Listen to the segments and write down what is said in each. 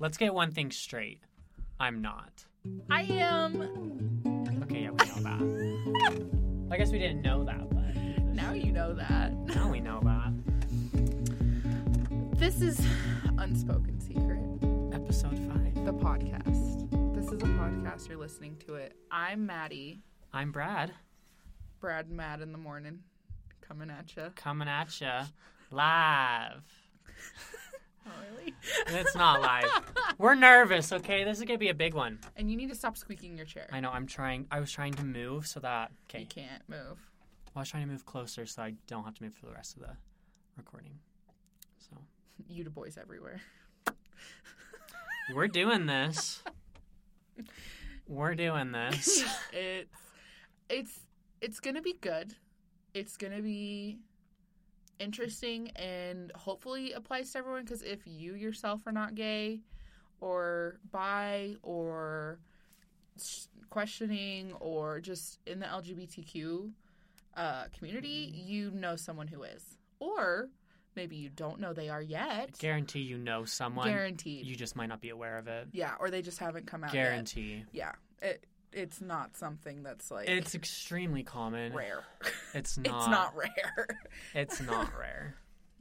Let's get one thing straight. I'm not. I am. Okay, yeah, we know that. I guess we didn't know that, but Now you know that. now we know that. This is Unspoken Secret, Episode five. the podcast. This is a podcast. You're listening to it. I'm Maddie, I'm Brad, Brad and Mad in the morning, coming at you. coming at ya live. Oh, really? It's not live. We're nervous. Okay, this is gonna be a big one. And you need to stop squeaking your chair. I know. I'm trying. I was trying to move so that. Okay, You can't move. Well, I was trying to move closer so I don't have to move for the rest of the recording. So You to boys everywhere. we're doing this. We're doing this. it's it's it's gonna be good. It's gonna be interesting and hopefully applies to everyone because if you yourself are not gay or bi or questioning or just in the LGBTQ uh, community, you know someone who is, or maybe you don't know they are yet. Guarantee you know someone. Guaranteed. You just might not be aware of it. yeah, or they just haven't come out yet. Guarantee. Yeah, it it's not something that's like It's extremely common. rare. It's not. it's not rare. It's not rare.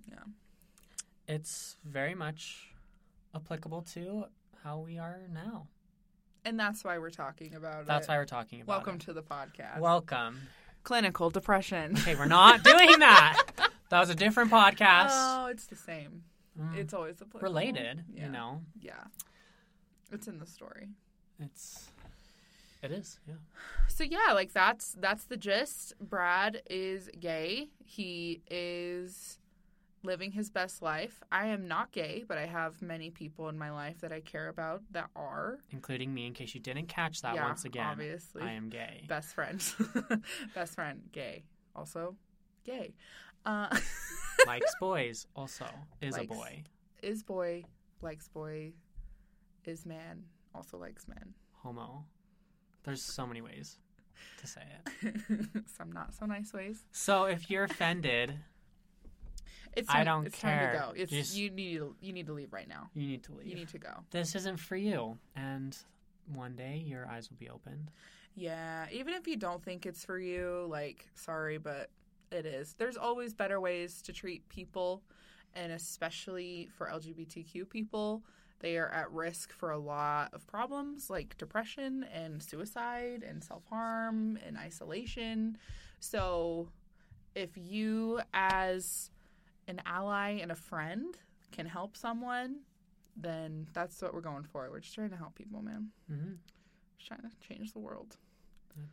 Yeah. It's very much applicable to how we are now. and that's why we're talking about it. That's it. why we're talking about Welcome it. to the podcast. Welcome. Clinical depression. Okay, we're not doing that. That was a different podcast. Oh, it's the same. Mm, It's always applicable. related, Yeah. you know. Yeah. It's in the story. It's it is, yeah. So yeah, like that's that's the gist. Brad is gay. He is living his best life. I am not gay, but I have many people in my life that I care about that are. Including me in case you didn't catch that yeah, once again. obviously. I am gay. best friend. best friend, gay. Also gay. Uh Likes boys also is Likes. a boy. is boy, likes boy, is man, also likes men. Homo. There's so many ways to say it. Some not so nice ways. So if you're offended, It's I time, don't it's time to go. It's Just- you need to, you need to leave right now. you need to leave. You need to go. this isn't for you. And one day your eyes will be opened. Yeah, even if you don't think it's for you, like sorry, but it is. There's always better ways to treat people, and especially for LGBTQ people, they are at risk for a lot of problems like depression and suicide and self-harm and isolation. So, if you as an ally and a friend can help someone, then that's what we're going for. We're just trying to help people, man. hmm Just trying to change the world. Yep.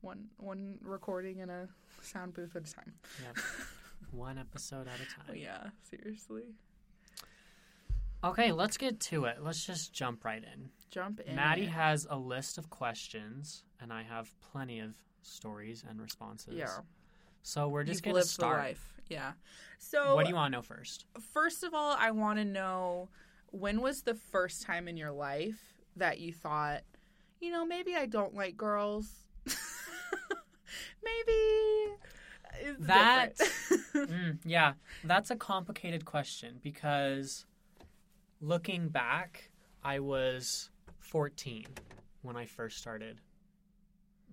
One one recording in a sound booth at a time. Yep. One episode at a time. yeah, seriously. Okay, let's get to it. Let's just jump right in. Jump in. Maddie has a list of questions, and I have plenty of stories and responses. yeah. So we're just going to start. the life. Yeah. So What do you want to know first? first of all, I want to know when was the first time in your life that you thought, you know, maybe I don't like girls. maybe That- Mm, yeah, that's a complicated question because looking back, I was 14 when I first started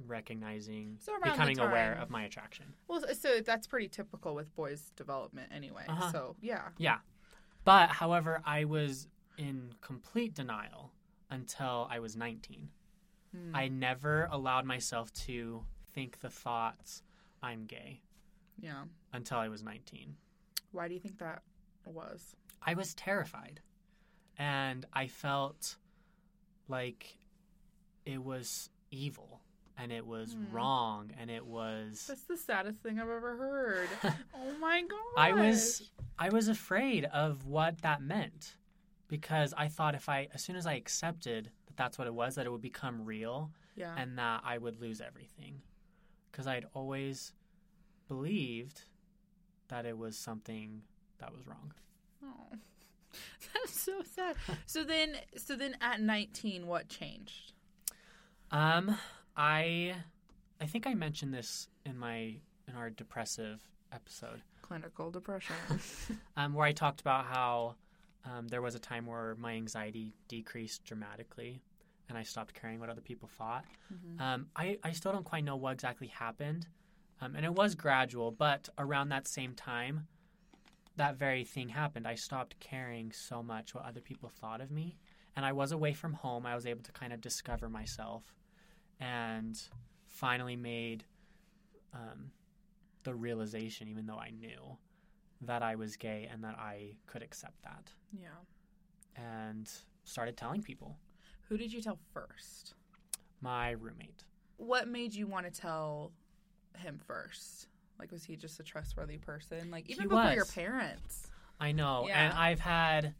recognizing, So becoming aware of my attraction. well, so that's pretty typical with boys' development anyway. Uh-huh. So yeah. Yeah. But, however, I was in complete denial until I was 19. Hmm. I never allowed myself to think the thoughts, I'm gay, Yeah. until I was 19. Why do you think that was? I was terrified. And I felt like it was evil and it was Hmm. wrong and it was That's the saddest thing I've ever heard. oh my god. I was I was afraid of what that meant because I thought if I as soon as I accepted that that's what it was that it would become real Yeah. and that I would lose everything cuz I'd always believed that it was something that was wrong. oh. That's so sad. so then so then at 19 what changed? Um, I, I think I mentioned this in my in our depressive episode, Clinical depression. um, where I talked about how Um, there was a time where my anxiety decreased dramatically, and I stopped caring what other people thought. Mhm. Um, I, I still don't quite know what exactly happened. Um, and it was gradual, but around that same time, that very thing happened. I stopped caring so much what other people thought of me. And I was away from home. I was able to kind of discover myself and finally made um, the realization, even though I knew that I was gay and that I could accept that. Yeah. And started telling people. Who did you tell first? My roommate. What made you want to tell him first? Like, was he just a trustworthy person? Like, even He before your parents. I know. Yeah. And I've had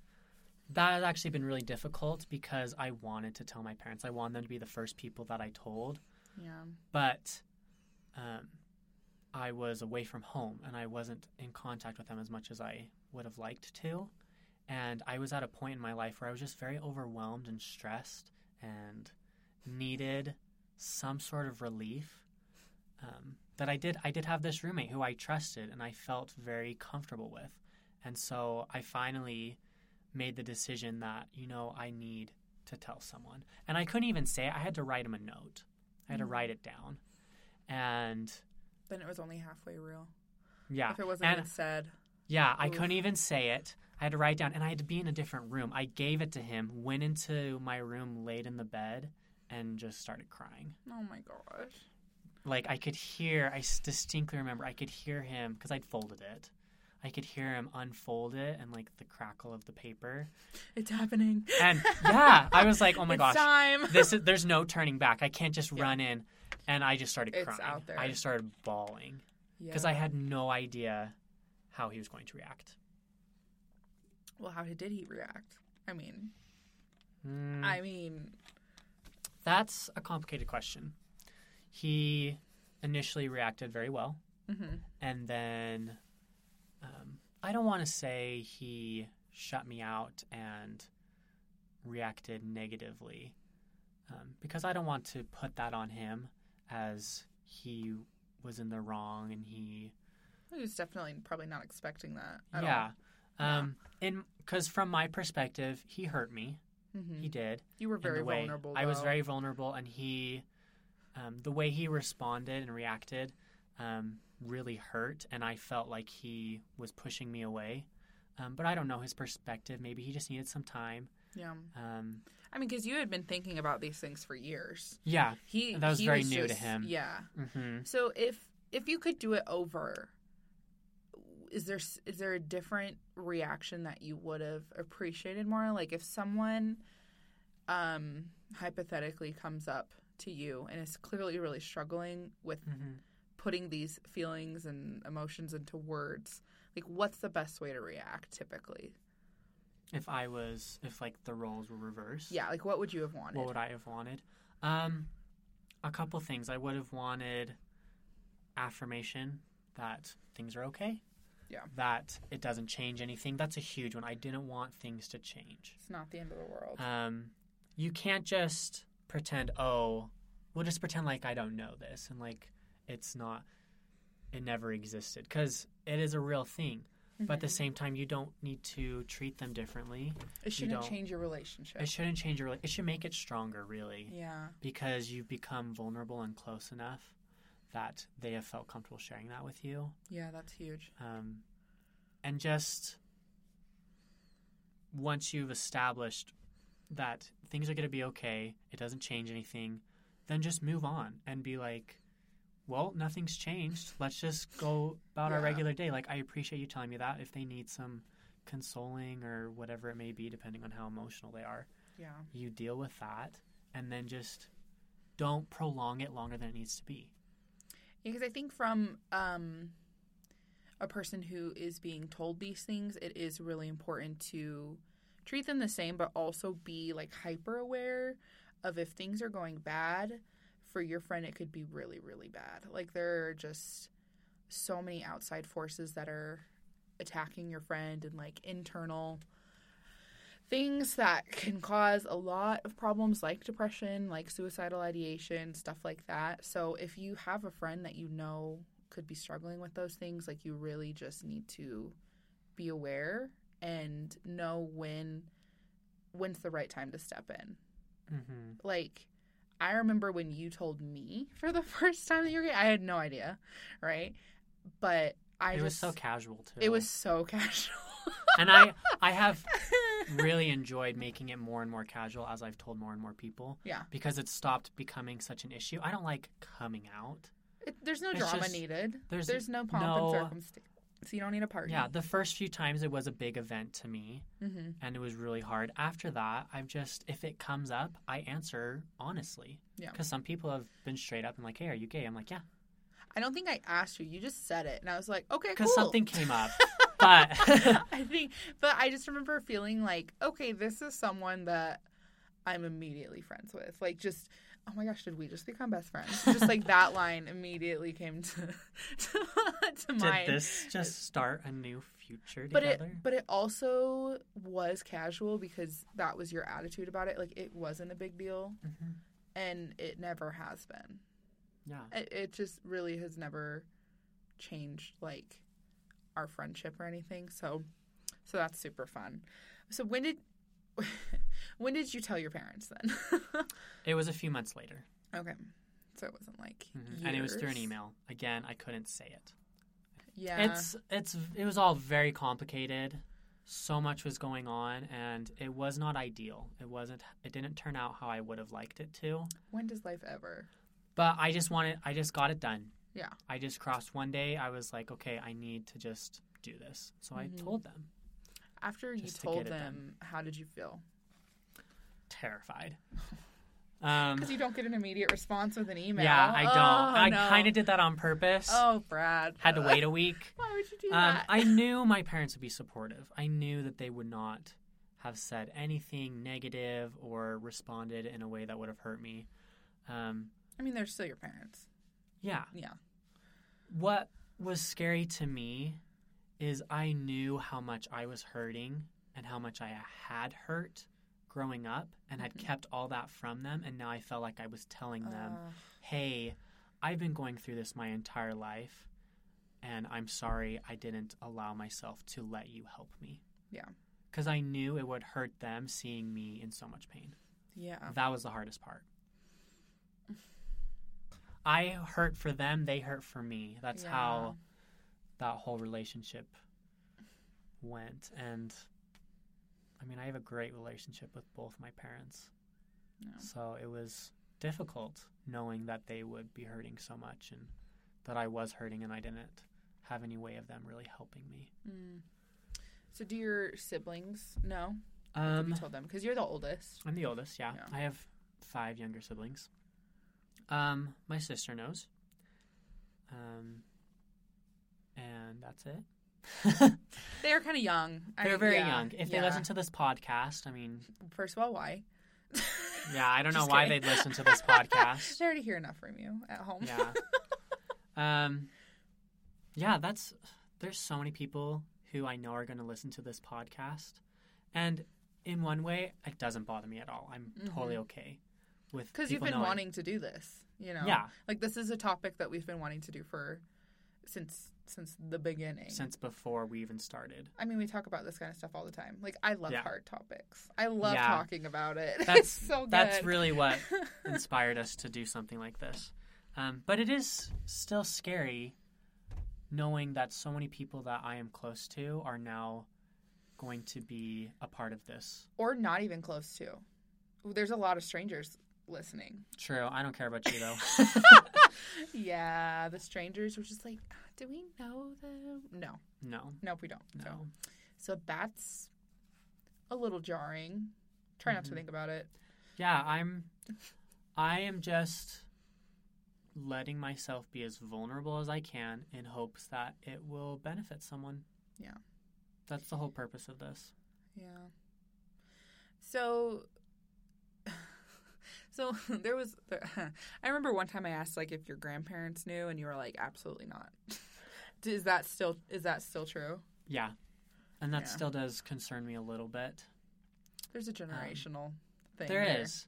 that has actually been really difficult because I wanted to tell my parents. I wanted them to be the first people that I told, Yeah. but um, I was away from home and I wasn't in contact with them as much as I would have liked to. And I was at a point in my life where I was just very overwhelmed and stressed and needed some sort of relief. Um, that I did, I did have this roommate who I trusted and I felt very comfortable with. And so I finally made the decision that, you know, I need to tell someone. And I couldn't even say it. I had to write him a note. I had to Mhm. write it down. And Then it was only halfway real. yeah. If it wasn't and said. yeah, I couldn't even say it. I had to write it down and I had to be in a different room. I gave it to him, went into my room, laid in the bed, and just started crying. Oh my gosh. Like I could hear, I distinctly remember, I could hear him because I'd folded it. I could hear him unfold it and like the crackle of the paper. It's happening. And yeah, I was like, oh my it's gosh, time. this is, there's no turning back. I can't just Yeah. run in. And I just started It's crying. out there. I just started bawling because Yeah. I had no idea how he was going to react. Well, how did he react? I mean, Mm, I mean, that's a complicated question. He initially reacted very well, hmm and then um, I don't want to say he shut me out and reacted negatively um, because I don't want to put that on him as he was in the wrong and he he was definitely probably not expecting that. At yeah All. um in because from my perspective he hurt me hmm he did You were very vulnerable. I was very vulnerable, and he, um, the way he responded and reacted, um, really hurt, and I felt like he was pushing me away. Um, but I don't know his perspective. Maybe he just needed some time. Yeah. Um, I mean, because you had been thinking about these things for years. yeah. He That was he very new to him. Yeah. hmm So if if you could do it over, is there is there a different reaction that you would have appreciated more? Like if someone, um, hypothetically comes up to you and is clearly really struggling with hmm putting these feelings and emotions into words, like what's the best way to react typically? If I was, if like the roles were reversed, Yeah, like what would you have wanted? what would I have wanted? Um, a couple things. I would have wanted affirmation that things are okay. Yeah. That it doesn't change anything. That's a huge one. I didn't want things to change. it's not the end of the world. Um, you can't just pretend, oh, we'll just pretend like I don't know this and like it's not, it never existed. Because it is a real thing. But at the Mhm. same time, you don't need to treat them differently. it shouldn't don't- change your relationship. It shouldn't change your, it should make it stronger, really yeah. because you've become vulnerable and close enough that they have felt comfortable sharing that with you. Yeah, that's huge. Um, and just once you've established that things are going to be okay, it doesn't change anything, then just move on and be like, well, nothing's changed. Let's just go about our regular day. Like, I appreciate you telling me that. If they need some consoling or whatever it may be, depending on how emotional they are, Yeah. you deal with that and then just don't prolong it longer than it needs to be. Because I think from um, a person who is being told these things, it is really important to treat them the same, but also be like hyper aware of if things are going bad for your friend, it could be really, really bad. Like there are just so many outside forces that are attacking your friend and like internal things that can cause a lot of problems like depression, like suicidal ideation, stuff like that. So if you have a friend that you know could be struggling with those things, like you really just need to be aware and know when when's the right time to step in. hmm Like I remember when you told me for the first time that you were gay, I had no idea, right? But I it just was so casual too. it was so casual. and I I have really enjoyed making it more and more casual as I've told more and more people. Yeah. Because it stopped becoming such an issue. I don't like coming out. It, there's no It's drama just- needed. there's There's, no pomp no- and circumstance. So you don't need a party. Yeah, the first few times it was a big event to me hmm and it was really hard. After that, I've just if it comes up, I answer honestly. Yeah. Cuz some people have been straight up and like, "Hey, are you gay?" I'm like, "Yeah." I don't think I asked you. You just said it, and I was like, okay, Cuz cool. something came up. but I think, but I just remember feeling like, okay, this is someone that I'm immediately friends with. Like, just, oh my gosh, did we just become best friends? Just like that line immediately came to to, to did mind. this just start a new future but together? it, but it also was casual because that was your attitude about it. Like, it wasn't a big deal, Mhm. and it never has been. Yeah. It, it just really has never changed like our friendship or anything. So so that's super fun. So when did when did you tell your parents then? It was a few months later. okay. So it wasn't like Mhm. And it was through an email. Again, I couldn't say it. Yeah. It's it's it was all very complicated. So much was going on and it was not ideal. It wasn't it didn't turn out how I would have liked it to. when does life ever? But I just wanted I just got it done. Yeah. I just crossed one day. I was like, okay, I need to just do this. So Mhm. I told them. After you Just to told them, how did you feel? Terrified. Um Because you don't get an immediate response with an email. yeah, I don't. Oh, I no. kind of did that on purpose. Oh, Brad. Had to wait a week. Why would you do Um, that? I knew my parents would be supportive. I knew that they would not have said anything negative or responded in a way that would have hurt me. Um, I mean, they're still your parents. yeah. Yeah. What was scary to me is I knew how much I was hurting and how much I had hurt growing up and had Mhm. kept all that from them. And now I felt like I was telling them, Uh, hey, I've been going through this my entire life, and I'm sorry I didn't allow myself to let you help me. Yeah. Because I knew it would hurt them seeing me in so much pain. yeah. That was the hardest part. I hurt for them, they hurt for me. That's how that whole relationship went. And I mean, I have a great relationship with both my parents. Yeah. So it was difficult knowing that they would be hurting so much and that I was hurting and I didn't have any way of them really helping me. Mm. So do your siblings know? Um, you told them? Because you're the oldest. I'm the oldest, yeah. Yeah. I have five younger siblings. Um, my sister knows. Um, and that's it. They are kind of young. I They're mean, very yeah, young. If they listen to this podcast, I mean, First of all, why? yeah, I don't know why kidding. they'd listen to this podcast. they already hear enough from you at home. Yeah. um, yeah, that's there's so many people who I know are going to listen to this podcast, and in one way, it doesn't bother me at all. I'm totally okay with Because you've been knowing- wanting to do this. You know. Yeah, Like this is a topic that we've been wanting to do for since since the beginning. since before we even started. I mean, we talk about this kind of stuff all the time. Like I love Yeah. hard topics. I love Yeah. talking about it. That's- it's so good. That's really what inspired us to do something like this. Um, but it is still scary knowing that so many people that I am close to are now going to be a part of this. or not even close to. There's a lot of strangers listening. True. I don't care about you though. yeah, the strangers were just like, "Ah, do we know them? No, no. nope, we don't. So, No. so that's a little jarring. Try not to Mhm. think about it. Yeah, I'm I am just letting myself be as vulnerable as I can in hopes that it will benefit someone. Yeah. That's the whole purpose of this. Yeah. So, so there was. I remember one time I asked like if your grandparents knew, and you were like, absolutely not. Is that still is that still true? Yeah. And that Yeah. still does concern me a little bit. There's a generational thing. There is.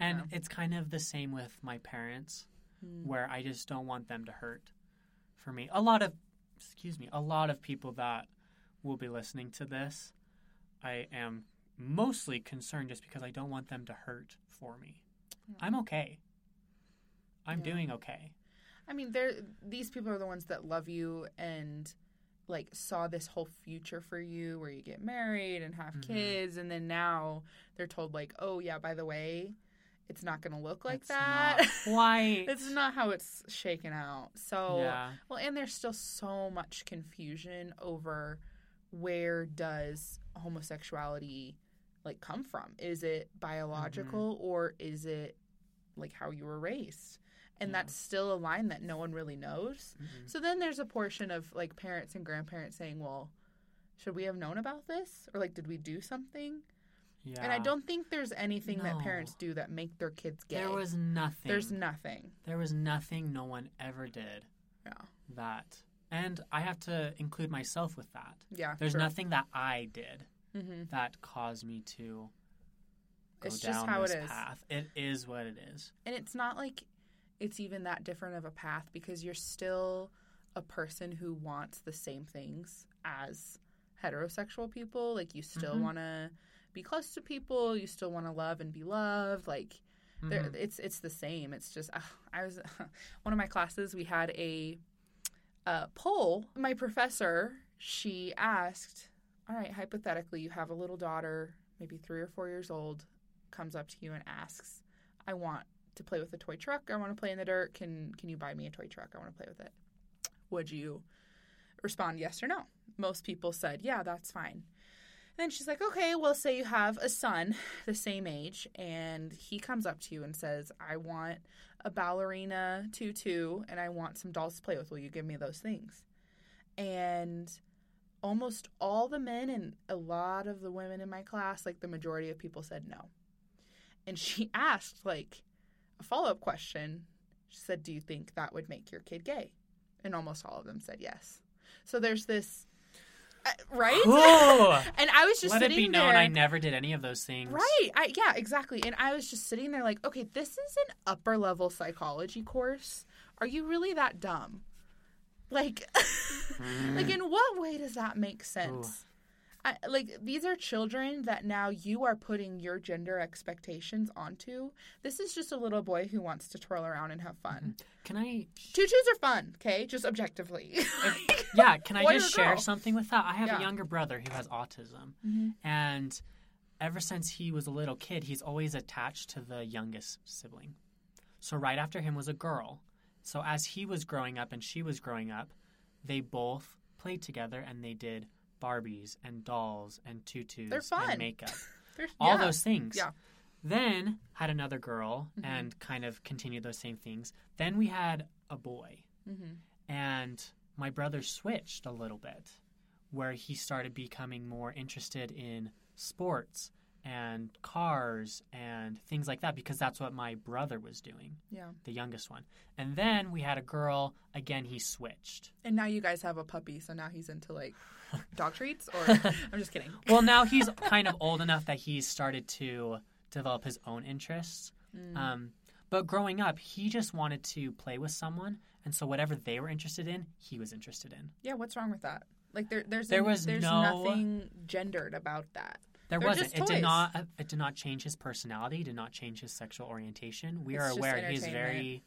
And Yeah. it's kind of the same with my parents Hmm. where I just don't want them to hurt for me. A lot of excuse me, a lot of people that will be listening to this I am mostly concerned just because I don't want them to hurt for me. I'm okay. I'm Yeah. doing okay. I mean, they're these people are the ones that love you and like saw this whole future for you where you get married and have Mhm. kids and then now they're told like, "Oh yeah, by the way, it's not going to look like It's that." not quite. it's not how it's shaken out. So, Yeah. well, and there's still so much confusion over where does homosexuality like come from? Is it biological Mm-hmm. or is it like how you were raised? And Yeah. that's still a line that no one really knows. Mhm. So then there's a portion of like parents and grandparents saying, "Well, should we have known about this or like did we do something?" Yeah. And I don't think there's anything that parents do that make their kids gay. There was nothing. there's nothing. There was nothing no one ever did Yeah. that. And I have to include myself with that. Yeah. There's true. nothing that I did Mhm. that caused me to go It's down just how this is. path. It is what it is. And it's not like it's even that different of a path because you're still a person who wants the same things as heterosexual people. Like you still Mhm. want to be close to people, you still want to love and be loved. Like Mhm. it's it's the same. It's just ugh, I was one of my classes we had a uh, poll. My professor she asked, "All right, hypothetically, you have a little daughter, maybe three or four years old, comes up to you and asks, I want to play with a toy truck. I want to play in the dirt. Can can you buy me a toy truck? I want to play with it." Would you respond yes or no? Most people said, "Yeah, that's fine." Then she's like, okay, well, say you have a son the same age, and he comes up to you and says, I want a ballerina tutu and I want some dolls to play with. Will you give me those things? And almost all the men and a lot of the women in my class, like the majority of people, said no. And she asked, like, a follow up question. She said, Do you think that would make your kid gay? And almost all of them said yes. So there's this, uh, right? Cool. And I was just Let it be known there. I never did any of those things. Right. I yeah, exactly. And I was just sitting there like, okay, this is an upper level psychology course. Are you really that dumb? Like like in what way does that make sense? I, like these are children that now you are putting your gender expectations onto. This is just a little boy who wants to twirl around and have fun. Can I? Tutus are fun, okay? Just objectively. Yeah. Can I just share girl? something with that? I have Yeah. a younger brother who has autism, Mhm. and ever since he was a little kid, he's always attached to the youngest sibling. So right after him was a girl. So as he was growing up and she was growing up, they both played together and they did Barbies and dolls and tutus They're fun. and makeup. There's- all yeah. those things. Yeah. Then had another girl Mhm. and kind of continued those same things. Then we had a boy, Mhm. and my brother switched a little bit, where he started becoming more interested in sports and cars and things like that because that's what my brother was doing, Yeah. the youngest one. And then we had a girl. Again, he switched. And now you guys have a puppy, so now he's into like dog treats or I'm just kidding. Well, now he's kind of old enough that he's started to develop his own interests. Mm. Um, but growing up, he just wanted to play with someone, and so whatever they were interested in, he was interested in. Yeah, what's wrong with that? Like there, there's There was there's no- nothing gendered about that. There They're wasn't. It did not. It did not change his personality. Did not change his sexual orientation. We It's are aware he's entertainment. very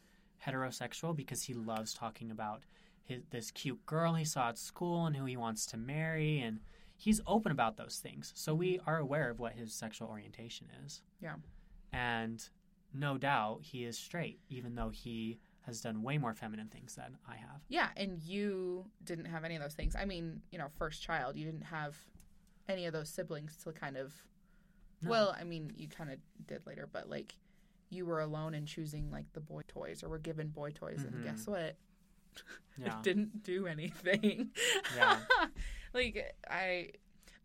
heterosexual because he loves talking about his, this cute girl he saw at school and who he wants to marry, and he's open about those things. So we are aware of what his sexual orientation is. Yeah. And no doubt he is straight, even though he has done way more feminine things than I have. Yeah, and you didn't have any of those things. I mean, you know, first child, you didn't have any of those siblings to kind of. No. Well, I mean, you kind of did later, but like, you were alone in choosing like the boy toys, or were given boy toys, Mhm. and guess what? Yeah. It didn't do anything. Yeah. like I,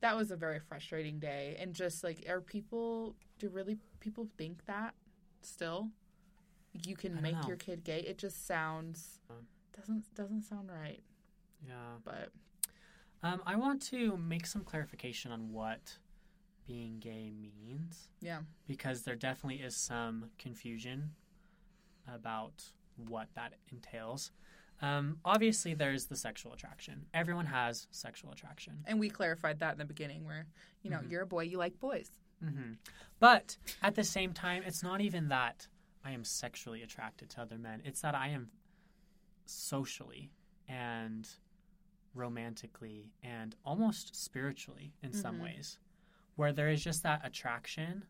that was a very frustrating day, and just like, are people? Do really people think that still? You can make know. your kid gay. It just sounds doesn't doesn't sound right. Yeah. But Um, I want to make some clarification on what being gay means yeah, because there definitely is some confusion about what that entails. Um, obviously, there's the sexual attraction. Everyone has sexual attraction. And we clarified that in the beginning where, you know, Mhm. you're a boy, you like boys. hmm But at the same time, it's not even that I am sexually attracted to other men. It's that I am socially and romantically and almost spiritually in some Mhm. ways, where there is just that attraction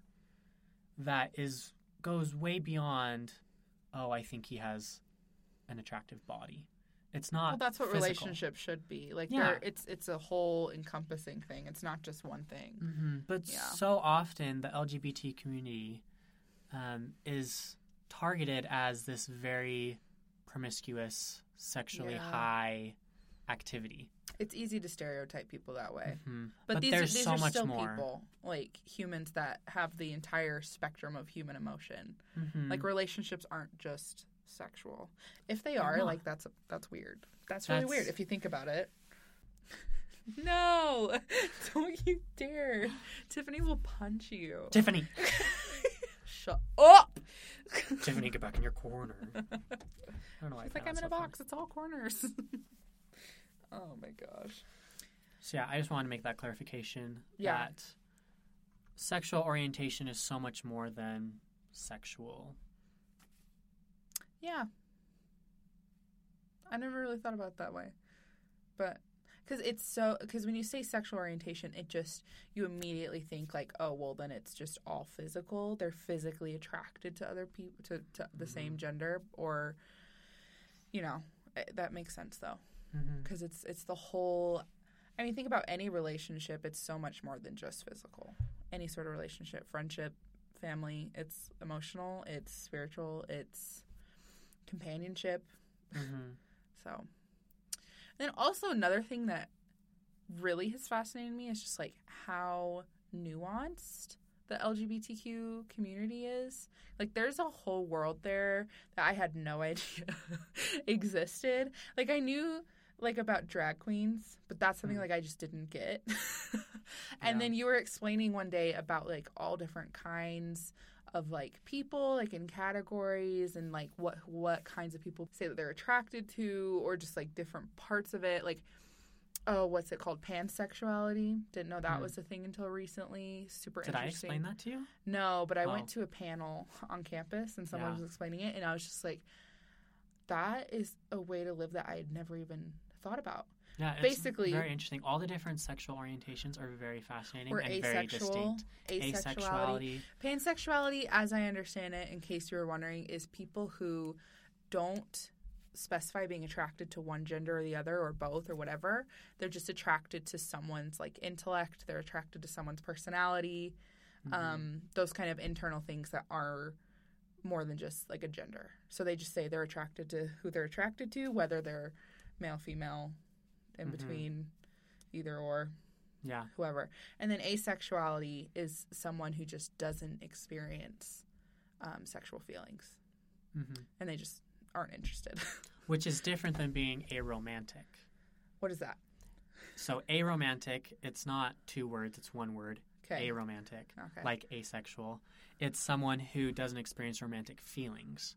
that is goes way beyond. Oh, I think he has an attractive body. It's not. Well, that's what physical. relationships should be. Like, Yeah. it's it's a whole encompassing thing. It's not just one thing. hmm But Yeah. so often the LGBT community um, is targeted as this very promiscuous, sexually Yeah. high activity. It's easy to stereotype people that way. hmm But, But these, there's are, these so are much still more. people, like humans that have the entire spectrum of human emotion. hmm Like relationships aren't just sexual. If they They're are, not. like that's that's weird. That's really That's- weird if you think about it. no, don't you dare! Tiffany will punch you. Tiffany, Shut up! Tiffany, get back in your corner. I don't know why. I It's like found I'm in that a so funny. box. It's all corners. oh my gosh. So yeah, I just wanted to make that clarification Yeah. that sexual orientation is so much more than sexual. Yeah. I never really thought about it that way. But because it's so because when you say sexual orientation, it just you immediately think like, oh well, then it's just all physical. They're physically attracted to other people to, to the same gender, or you know eh, that makes sense though Mm-hmm. because it's it's the whole. I mean, think about any relationship. It's so much more than just physical. Any sort of relationship, friendship, family. It's emotional. It's spiritual. It's companionship. Mm-hmm. So, and then also another thing that really has fascinated me is just like how nuanced the LGBTQ community is. Like, there's a whole world there that I had no idea existed. Like, I knew like about drag queens, but that's something Mm. like I just didn't get. and Yeah. then you were explaining one day about like all different kinds of like people like in categories and like what what kinds of people say that they're attracted to or just like different parts of it like oh what's it called pansexuality didn't know that Hmm. was a thing until recently super Did I interesting explain that to you? no but i Oh. went to a panel on campus and someone Yeah. was explaining it and i was just like that is a way to live that i had never even thought about Yeah, it's Basically- very interesting. All the different sexual orientations are very fascinating or and very asexual distinct. asexuality Pansexuality, as I understand it, in case you were wondering, is people who don't specify being attracted to one gender or the other or both or whatever. They're just attracted to someone's like intellect, they're attracted to someone's personality, Mhm. um, those kind of internal things that are more than just like a gender. So they just say they're attracted to who they're attracted to, whether they're male, female, in Mhm. between, either or yeah, whoever. And then asexuality is someone who just doesn't experience um, sexual feelings hmm and they just aren't interested. which is different than being aromantic. what is that? So aromantic, it's not two words; it's one word. Okay. Aromantic, okay. like asexual. It's someone who doesn't experience romantic feelings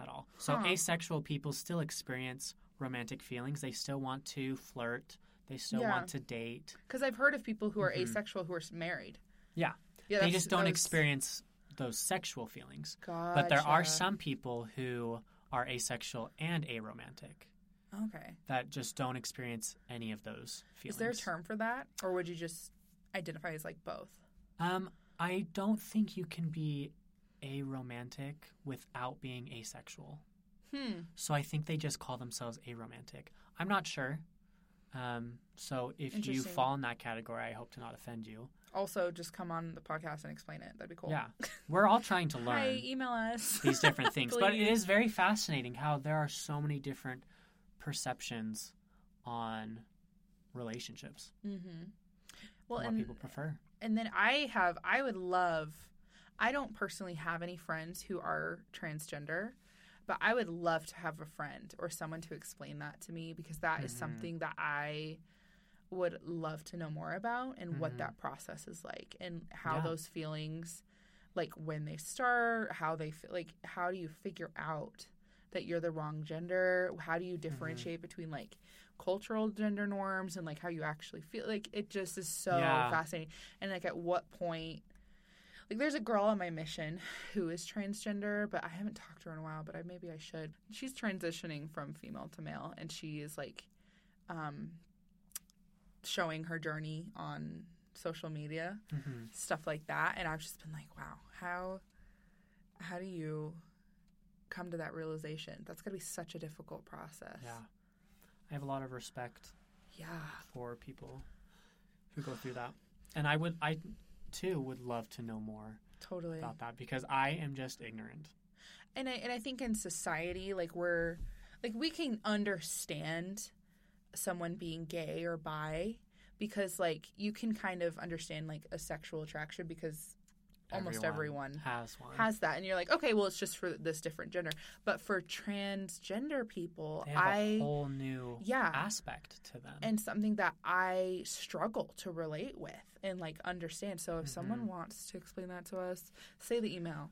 at all. So Huh. asexual people still experience romantic feelings. They still want to flirt. They still Yeah. want to date. Because I've heard of people who are Mhm. asexual who are married. Yeah. Yeah. they just don't experience those sexual feelings. But there are some people who are asexual and aromantic Okay. that just don't experience any of those feelings. Is there a term for that, or would you just identify as like both? Um, I don't think you can be aromantic without being asexual. Hmm. So I think they just call themselves aromantic. I'm not sure. Um, so if you fall in that category, I hope to not offend you. Also, just come on the podcast and explain it. That'd be cool. Yeah, we're all trying to learn. Hi, email us these different things. but it is very fascinating how there are so many different perceptions on relationships, Mm-hmm. Well, what and people prefer. and then I have I would love I don't personally have any friends who are transgender, but I would love to have a friend or someone to explain that to me because that is Mhm. something that I would love to know more about and what Mhm. that process is like and how Yeah. those feelings like when they start, how they feel like how do you figure out that you're the wrong gender? How do you differentiate between like cultural gender norms and like how you actually feel? Like it just is so Yeah. fascinating. And like at what point like there's a girl on my mission who is transgender, but I haven't talked to her in a while, but I maybe I should. She's transitioning from female to male and she is like um showing her journey on social media hmm stuff like that and i've just been like wow how how do you come to that realization that's going to be such a difficult process Yeah. I have a lot of respect yeah for people who go through that. And I would, I too would love to know more totally about that because I am just ignorant. and I, and I think in society like we're like we can understand someone being gay or bi because like you can kind of understand like a sexual attraction because almost everyone has one. has that and you're like okay well it's just for this different gender but for transgender people they have i a whole new yeah aspect to them. and something that i struggle to relate with and like understand so if someone Mhm. wants to explain that to us say the email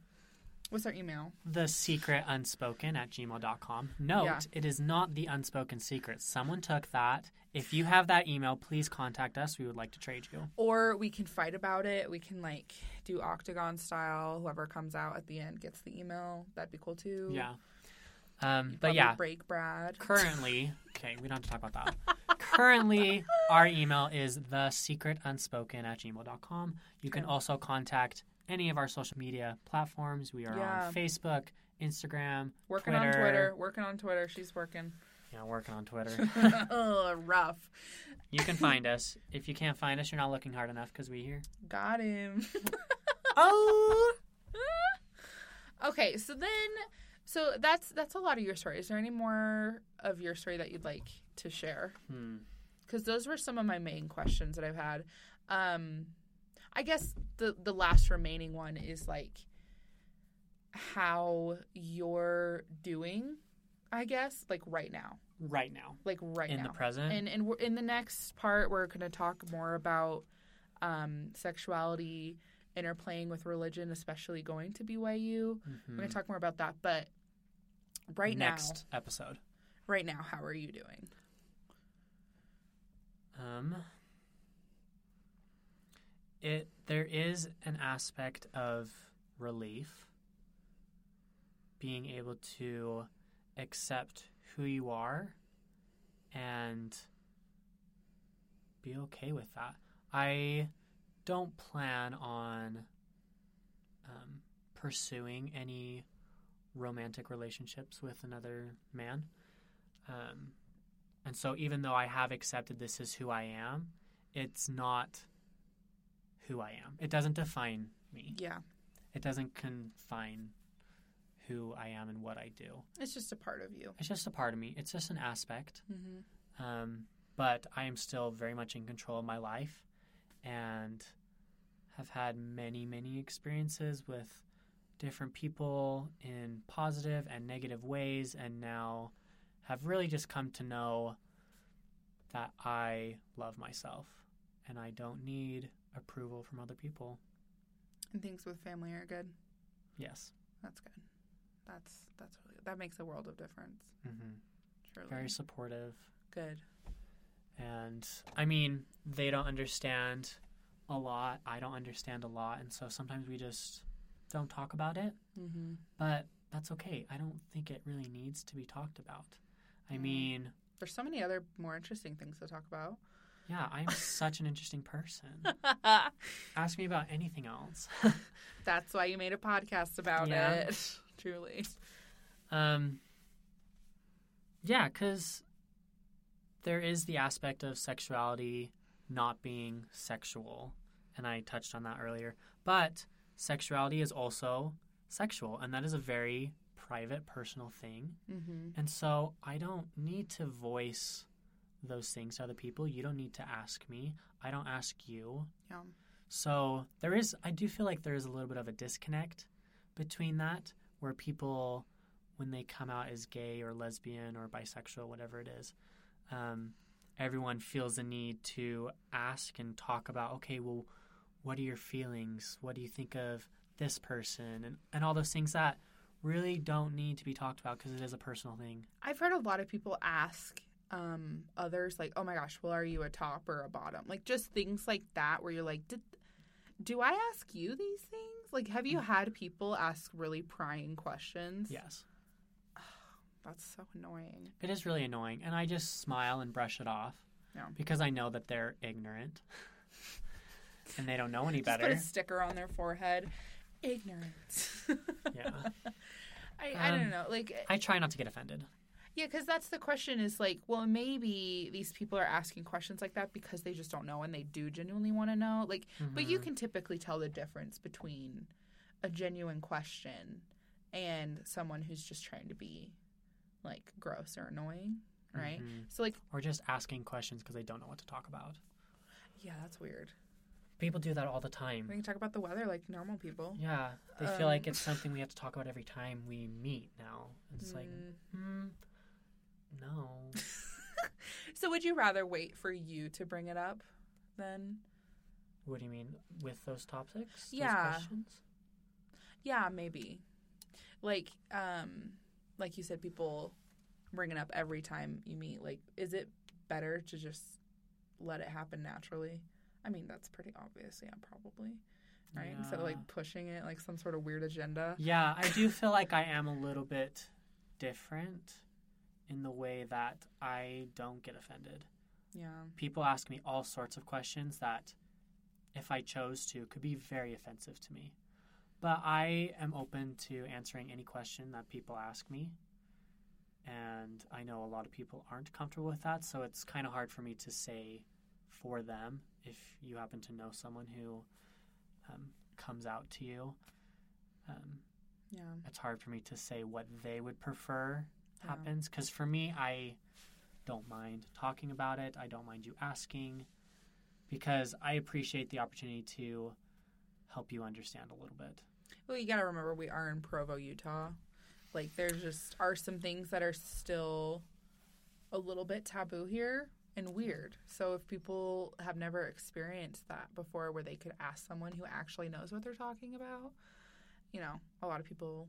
what's our email the secret unspoken at gmail.com. Note, Yeah. it is not the unspoken secret. Someone took that. If you have that email, please contact us. We would like to trade you. or we can fight about it we can like do octagon style whoever comes out at the end gets the email that'd be cool too Yeah. Um, but yeah, break brad currently, okay, we don't have to talk about that. currently, our email is the secret unspoken at gmail.com. You can also contact any of our social media platforms. We are Yeah. on Facebook, Instagram, working on Twitter. twitter working on twitter she's working yeah, working on Twitter. oh rough you can find us. If you can't find us, you're not looking hard enough because we here. got him Oh! Okay, so then, so that's that's a lot of your story. Is there any more of your story that you'd like to share? Hmm. Because those were some of my main questions that I've had. Um, I guess the the last remaining one is like how you're doing. I guess like right now, Right now, like right in now, the present. and and we're, in the next part, we're going to talk more about um, sexuality interplaying with religion, especially going to BYU. We're Mhm. going to talk more about that, but right now next episode. right now, how are you doing? Um, it there is an aspect of relief being able to accept who you are and be okay with that. I don't plan on um, pursuing any romantic relationships with another man. Um, and so, even though I have accepted this is who I am, it's not who I am. It doesn't define me. Yeah, It doesn't confine who I am and what I do. it's just a part of you. It's just a part of me. It's just an aspect. Mm-hmm. Um, but I am still very much in control of my life and have had many, many experiences with different people in positive and negative ways, and now have really just come to know that I love myself and I don't need approval from other people. And things with family are good. Yes. That's good. That's that's really that makes a world of difference. hmm Surely. Very supportive. good. And I mean, they don't understand a lot. I don't understand a lot. And so sometimes we just don't talk about it. Mm-hmm. But that's okay. I don't think it really needs to be talked about. I Mm. mean, There's so many other more interesting things to talk about. Yeah, I'm such an interesting person. Ask me about anything else. That's why you made a podcast about Yeah. it. Truly. Um, yeah, because there is the aspect of sexuality not being sexual, and I touched on that earlier. But sexuality is also sexual, and that is a very private, personal thing. Mm-hmm. And so I don't need to voice those things to other people. You don't need to ask me. I don't ask you. Yeah. So there is, I do feel like there is a little bit of a disconnect between that, where people, when they come out as gay or lesbian or bisexual, whatever it is, um, everyone feels the need to ask and talk about, okay, well, what are your feelings? What do you think of this person? And, and all those things that really don't need to be talked about because it is a personal thing. I've heard a lot of people ask um, others, like, oh my gosh, well, are you a top or a bottom? Like, just things like that where you're like, Did, do I ask you these things? Like, have you had people ask really prying questions? Yes. That's so annoying. It is really annoying, and I just smile and brush it off Yeah. because I know that they're ignorant and they don't know any Just put better. a sticker on their forehead. Ignorance. Yeah. I, I Um, don't know. Like, I try not to get offended. Yeah, because that's the question is like, well, maybe these people are asking questions like that because they just don't know and they do genuinely want to know. Like, but you Mhm. can typically tell the difference between a genuine question and someone who's just trying to be like gross or annoying, right? Mhm. So, like, Or just asking questions because they don't know what to talk about. yeah, that's weird. People do that all the time. We can talk about the weather like normal people. Yeah, they feel like Um, it's something we have to talk about every time we meet now. It's like, Mm. No. So, would you rather wait for you to bring it up then? What do you mean with those topics? Those Yeah. questions? Yeah, maybe. Like, um, like you said, people bring it up every time you meet. Like, is it better to just let it happen naturally? I mean, that's pretty obvious. Yeah, probably. Right? Instead of like pushing it like some sort of weird agenda. Yeah, I do feel like I am a little bit different in the way that I don't get offended. Yeah. People ask me all sorts of questions that, if I chose to, could be very offensive to me. But I am open to answering any question that people ask me. And I know a lot of people aren't comfortable with that, so it's kind of hard for me to say for them if you happen to know someone who um, comes out to you. Um, Yeah. it's hard for me to say what they would prefer. Happens because for me i don't mind talking about it i don't mind you asking because i appreciate the opportunity to help you understand a little bit Well, you got to remember we are in Provo, Utah. Like, there's just are some things that are still a little bit taboo here and weird. So, if people have never experienced that before, where they could ask someone who actually knows what they're talking about, you know, a lot of people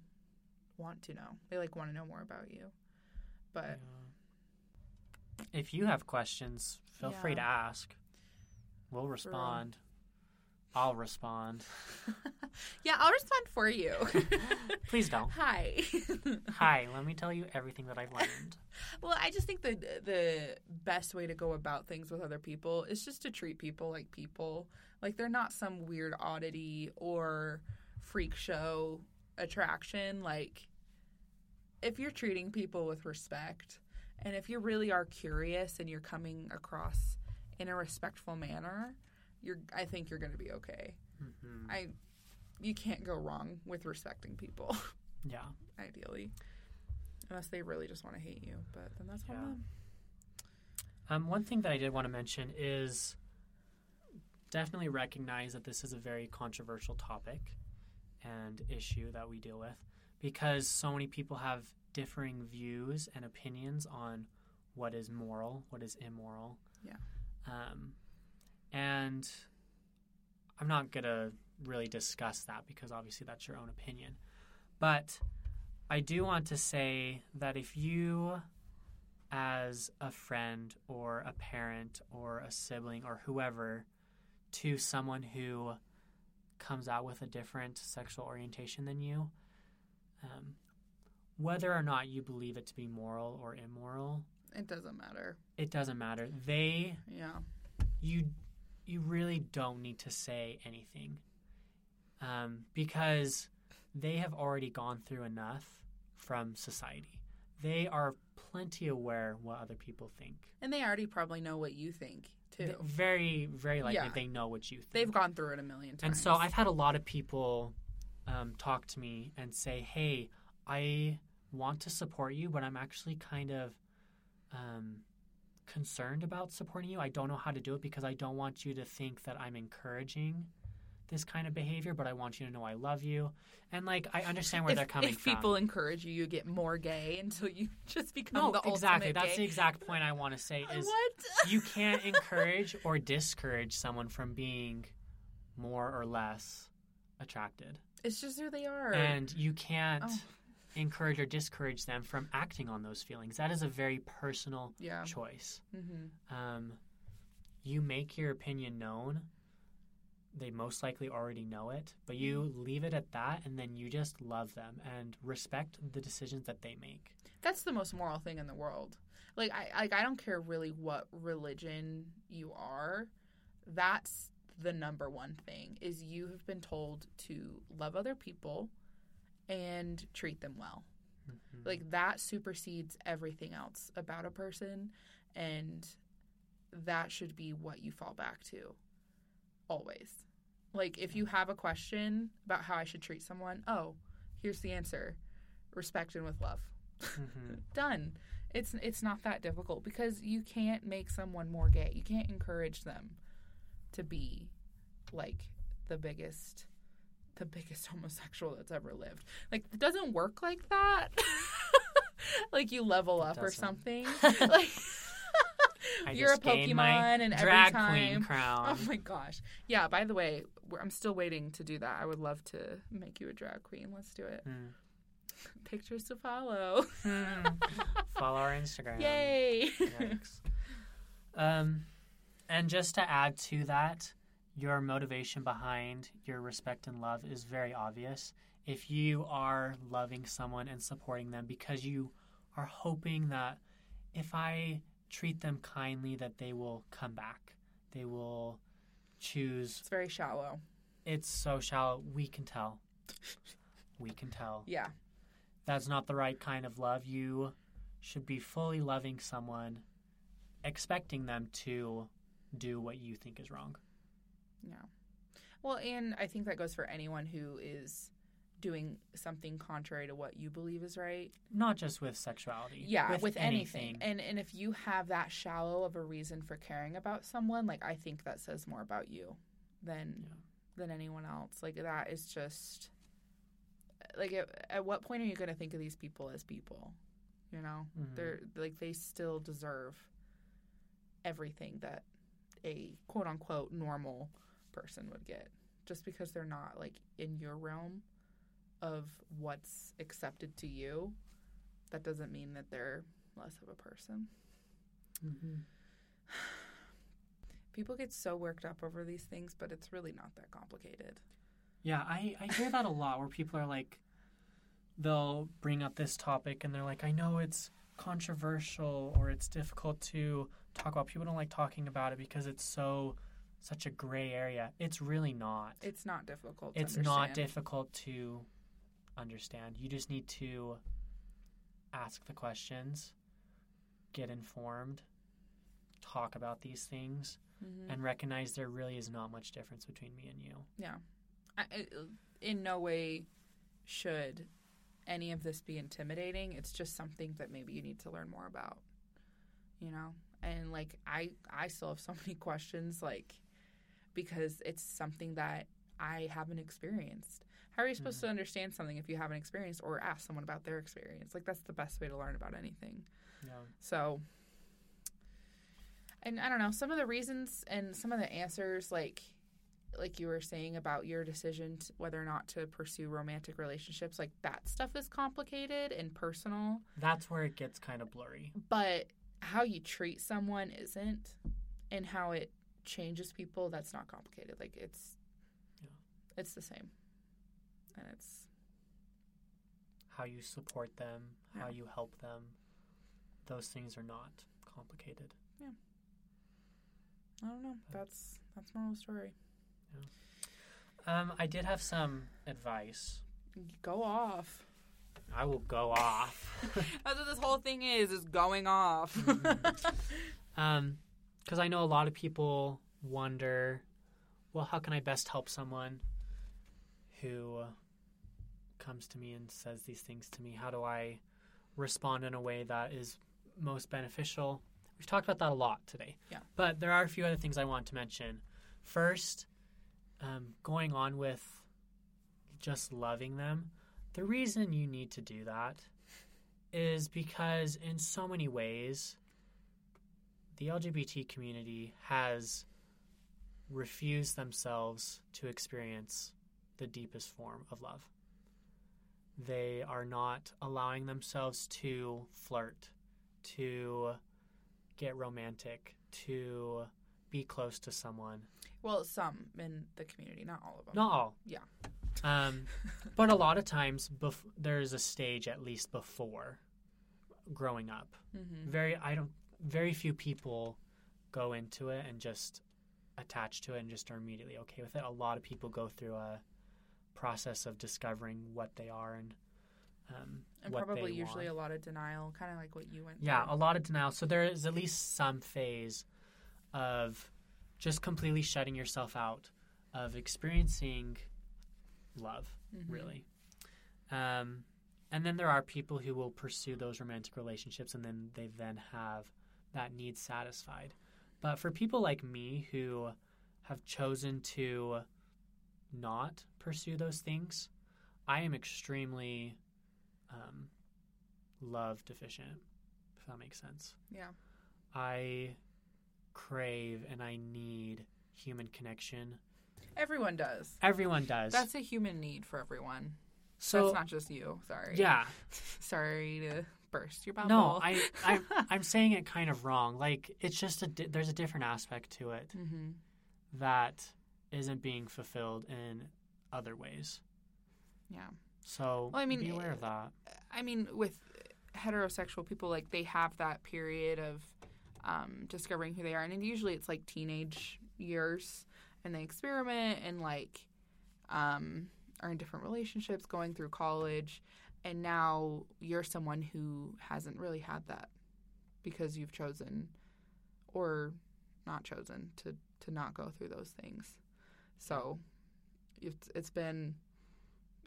want to know. They like want to know more about you. But Yeah. if you have questions feel free to ask we'll respond i'll respond yeah, I'll respond for you. please don't Hi. hi let me tell you everything that i've learned Well, I just think the the best way to go about things with other people is just to treat people like people. Like they're not some weird oddity or freak show attraction. Like if you're treating people with respect and if you really are curious and you're coming across in a respectful manner, you're I think you're going to be okay. hmm I you can't go wrong with respecting people yeah ideally. Unless they really just want to hate you, but then that's on Yeah. them. Um, one thing that I did want to mention is definitely recognize that this is a very controversial topic and issue that we deal with because so many people have differing views and opinions on what is moral, what is immoral. Yeah. Um, and I'm not going to really discuss that because obviously that's your own opinion. But I do want to say that if you as a friend or a parent or a sibling or whoever to someone who comes out with a different sexual orientation than you, um, whether or not you believe it to be moral or immoral, It doesn't matter. it doesn't matter. They, Yeah. you, you really don't need to say anything, um, because they have already gone through enough from society. They are plenty aware what other people think. And they already probably know what you think, too. Th- Very, very likely Yeah. they know what you think. They've gone through it a million times. and so I've had a lot of people um, talk to me and say, "Hey, I want to support you, but I'm actually kind of um, concerned about supporting you. I don't know how to do it because I don't want you to think that I'm encouraging this kind of behavior, but I want you to know I love you." And like, I understand where if, they're coming if from. If people encourage you, you get more gay until you just become no, the exactly. That's gay. the exact point I want to say. Is what? you can't encourage or discourage someone from being more or less attracted. It's just who they are. And you can't Oh. encourage or discourage them from acting on those feelings. That is a very personal Yeah. choice. Mm-hmm. Um, you make your opinion known. They most likely already know it, but you leave it at that, and then you just love them and respect the decisions that they make. That's the most moral thing in the world. Like I like I don't care really what religion you are. That's the number one thing is you have been told to love other people and treat them well. Mhm. Like that supersedes everything else about a person and that should be what you fall back to always. Like if you have a question about how I should treat someone, oh, here's the answer. Respect and with love. Mhm. Done. It's it's not that difficult because you can't make someone more gay. You can't encourage them to be like the biggest the biggest homosexual that's ever lived. Like it doesn't work like that. like you level up or something. like you're a Pokemon and every drag time queen crown. Oh my gosh. Yeah, by the way, we're, I'm still waiting to do that. I would love to make you a drag queen. Let's do it. Mm. Pictures to follow. Hmm. Follow our Instagram. Yay. Um, and just to add to that, your motivation behind your respect and love is very obvious. If you are loving someone and supporting them because you are hoping that if I treat them kindly, that they will come back, they will choose. it's very shallow. It's so shallow. We can tell. We can tell. Yeah. That's not the right kind of love. You should be fully loving someone, expecting them to do what you think is wrong. Yeah. Well, and I think that goes for anyone who is doing something contrary to what you believe is right. Not just with sexuality. Yeah, with, anything. And and if you have that shallow of a reason for caring about someone, like I think that says more about you than Yeah. than anyone else. Like that is just like at, at what point are you going to think of these people as people? You know? Mhm. They're like they still deserve everything that a quote unquote normal person would get just because they're not like in your realm of what's accepted to you that doesn't mean that they're less of a person Mhm. people get so worked up over these things but it's really not that complicated Yeah, I, I hear that a lot where people are like, they'll bring up this topic and they're like, I know it's controversial or it's difficult to talk about. People don't like talking about it because it's so, such a gray area. It's really not. it's not difficult to it's not difficult to understand. You just need to ask the questions, get informed, talk about these things, Mhm. and recognize there really is not much difference between me and you. Yeah. I- in no way should any of this be intimidating. It's just something that maybe you need to learn more about. You know? And like I I still have so many questions like because it's something that I haven't experienced. How are you supposed Mhm. to understand something if you haven't experienced or ask someone about their experience? Like that's the best way to learn about anything. Yeah. So, and I don't know some of the reasons and some of the answers, like like you were saying about your decision to, whether or not to pursue romantic relationships, like that stuff is complicated and personal. That's where it gets kind of blurry. But how you treat someone isn't, and how it changes people, that's not complicated. Like it's, Yeah. it's the same, and it's How you support them, how you help them. Those things are not complicated. Yeah. I don't know. That's that's moral of the. Um, I did have some advice. Go off. I will go off. That's what this whole thing is, is going off. Um, because I know a lot of people wonder, well, how can I best help someone who comes to me and says these things to me? How do I respond in a way that is most beneficial? We've talked about that a lot today. Yeah. But there are a few other things I want to mention. First, um, going on with just loving them, the reason you need to do that is because, in so many ways, the LGBT community has refused themselves to experience the deepest form of love. they are not allowing themselves to flirt, to get romantic, to be close to someone. Well, some in the community, not all of them. Not all. Yeah. Um, but a lot of times, bef- there's a stage at least before growing up. Mm-hmm. Very, I don't. Very few people go into it and just attach to it and just are immediately okay with it. A lot of people go through a process of discovering what they are and um, And probably usually want. a lot of denial, kind of like what you went Yeah, through. a lot of denial. So there is at least some phase of just completely shutting yourself out of experiencing love, Mhm. really. Um, and then there are people who will pursue those romantic relationships and then they then have that need satisfied. But for people like me who have chosen to not pursue those things, I am extremely um, love deficient, if that makes sense. Yeah. I crave and I need human connection. Everyone does. Everyone does. That's a human need for everyone. so it's not just you. Sorry. yeah. Sorry to burst your bubble. No, I, I I'm saying it kind of wrong. Like it's just a di- there's a different aspect to it hmm that isn't being fulfilled in other ways. Yeah. So Well, I mean, be aware of that. I mean, with heterosexual people, like they have that period of um, discovering who they are, and usually it's like teenage years, and they experiment and like um, are in different relationships, going through college, and now you're someone who hasn't really had that because you've chosen or not chosen to to not go through those things. So it's it's been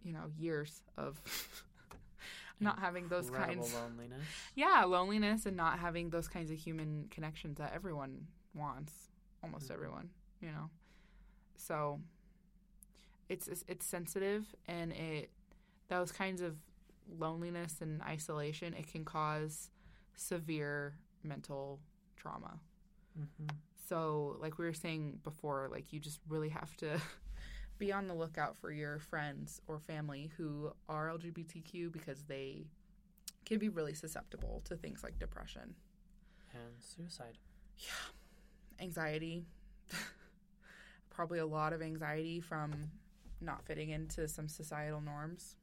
you know years of not having those kinds loneliness. yeah loneliness and not having those kinds of human connections that everyone wants almost Mhm. everyone you know so it's, it's it's sensitive and it those kinds of loneliness and isolation it can cause severe mental trauma hmm so, like we were saying before, like you just really have to be on the lookout for your friends or family who are LGBTQ because they can be really susceptible to things like depression, And suicide. Yeah. Anxiety, probably a lot of anxiety from not fitting into some societal norms.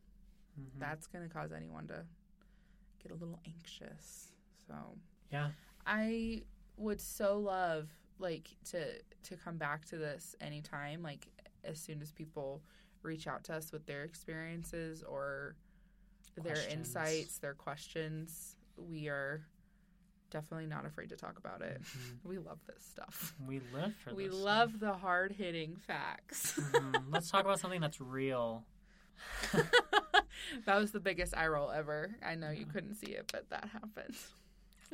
Mhm. That's going to cause anyone to get a little anxious. So, yeah. I would so love like to to come back to this anytime like as soon as people reach out to us with their experiences or their insights, their questions. We are definitely not afraid to talk about it. Mhm. We love this stuff. We live for We love the hard-hitting facts. Mhm. Let's talk about something that's real. that was the biggest eye roll ever. I know you couldn't see it, but that happened.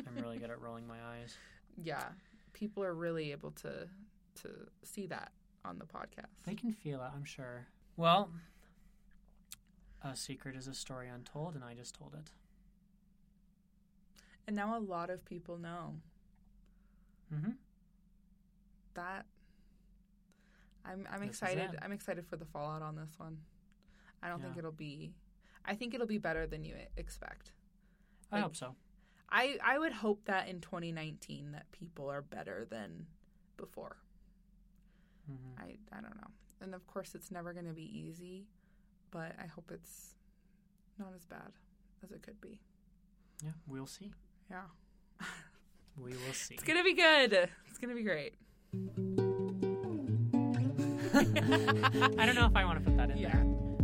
I'm really good at rolling my eyes. yeah people are really able to to see that on the podcast They can feel it, I'm sure. Well, a secret is a story untold, and I just told it. and now a lot of people know Mm-hmm. that i'm i'm This excited i'm excited for the fallout on this one i don't think it'll be i think it'll be better than you expect I hope so. i i would hope that in 2019 that people are better than before hmm i i don't know and of course it's never going to be easy but i hope it's not as bad as it could be Yeah, we'll see. yeah We will see. It's gonna be good. It's gonna be great. I don't know if I want to put that in Yeah. there.